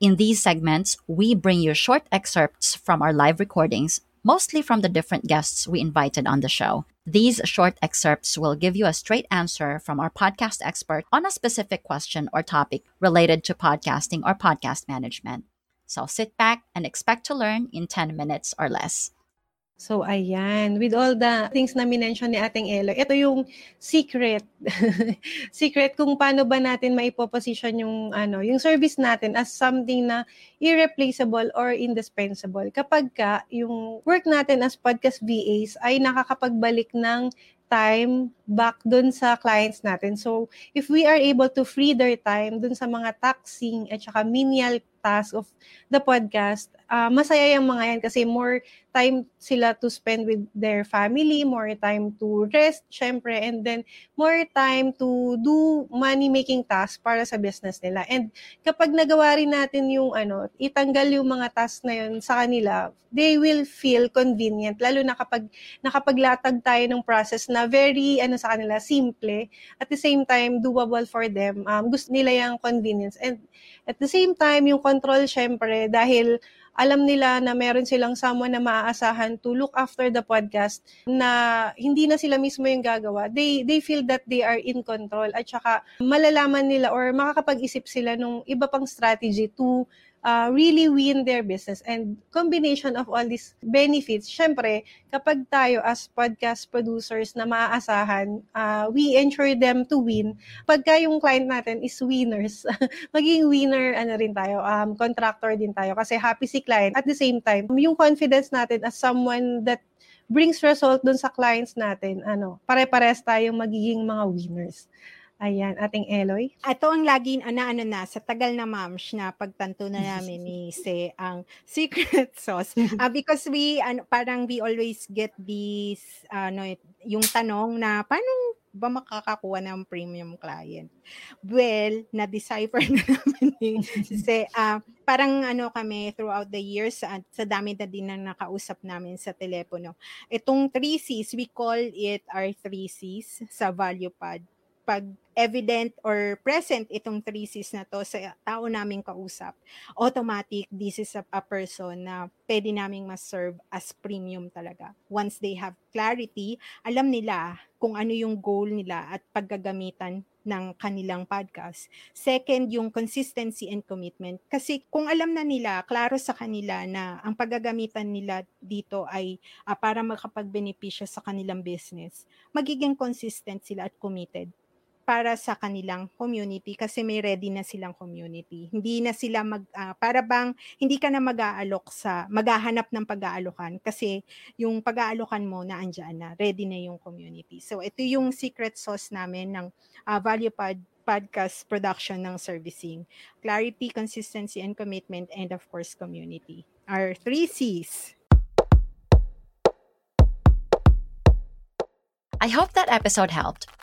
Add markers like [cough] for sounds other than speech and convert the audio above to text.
in these segments, we bring you short excerpts from our live recordings, mostly from the different guests we invited on the show. These short excerpts will give you a straight answer from our podcast expert on a specific question or topic related to podcasting or podcast management. So sit back and expect to learn in 10 minutes or less. So, ayan. With all the things na minention ni Ating Elo, ito yung secret. [laughs] secret kung paano ba natin maipoposition yung, ano, yung service natin as something na irreplaceable or indispensable. Kapag ka yung work natin as podcast VAs ay nakakapagbalik ng time back dun sa clients natin. So, if we are able to free their time dun sa mga taxing at saka menial task of the podcast, uh, masaya yung mga yan kasi more time sila to spend with their family, more time to rest, syempre, and then more time to do money-making tasks para sa business nila. And kapag nagawa rin natin yung ano, itanggal yung mga tasks na yun sa kanila, they will feel convenient, lalo na kapag nakapaglatag tayo ng process na very, ano sa kanila, simple, at the same time, doable for them. Um, gusto nila yung convenience. And at the same time, yung control, syempre, dahil alam nila na meron silang someone na maaasahan to look after the podcast na hindi na sila mismo yung gagawa. They they feel that they are in control at saka malalaman nila or makakapag-isip sila nung iba pang strategy to uh, really win their business. And combination of all these benefits, syempre, kapag tayo as podcast producers na maaasahan, uh, we ensure them to win. Pagka yung client natin is winners, [laughs] maging winner, ano rin tayo, um, contractor din tayo kasi happy si client. At the same time, yung confidence natin as someone that brings result dun sa clients natin, ano, pare-pares tayong magiging mga winners. Ayan, ating Eloy. Ito ang lagi na ano na sa tagal na mams na pagtanto na namin ni [laughs] Se ang secret sauce. Uh, [laughs] because we ano parang we always get this ano yung tanong na paano ba makakakuha ng premium client? Well, na-decipher [laughs] na namin ni Se uh, parang ano kami throughout the years at sa dami na din na nakausap namin sa telepono. Itong 3 Cs, we call it our 3 Cs sa value pad pag evident or present itong three C's na to sa tao naming kausap, automatic this is a, a person na pwede naming mas-serve as premium talaga. Once they have clarity, alam nila kung ano yung goal nila at paggagamitan ng kanilang podcast. Second, yung consistency and commitment. Kasi kung alam na nila, klaro sa kanila na ang paggagamitan nila dito ay uh, para makapagbenepisyo sa kanilang business, magiging consistent sila at committed para sa kanilang community kasi may ready na silang community. Hindi na sila mag uh, para bang hindi ka na mag-aalok sa maghahanap ng pag-aalokan kasi yung pag-aalokan mo na andiyan na, ready na yung community. So ito yung secret sauce namin ng uh, Value Pod podcast production ng servicing. Clarity, consistency, and commitment, and of course, community. Our three C's. I hope that episode helped.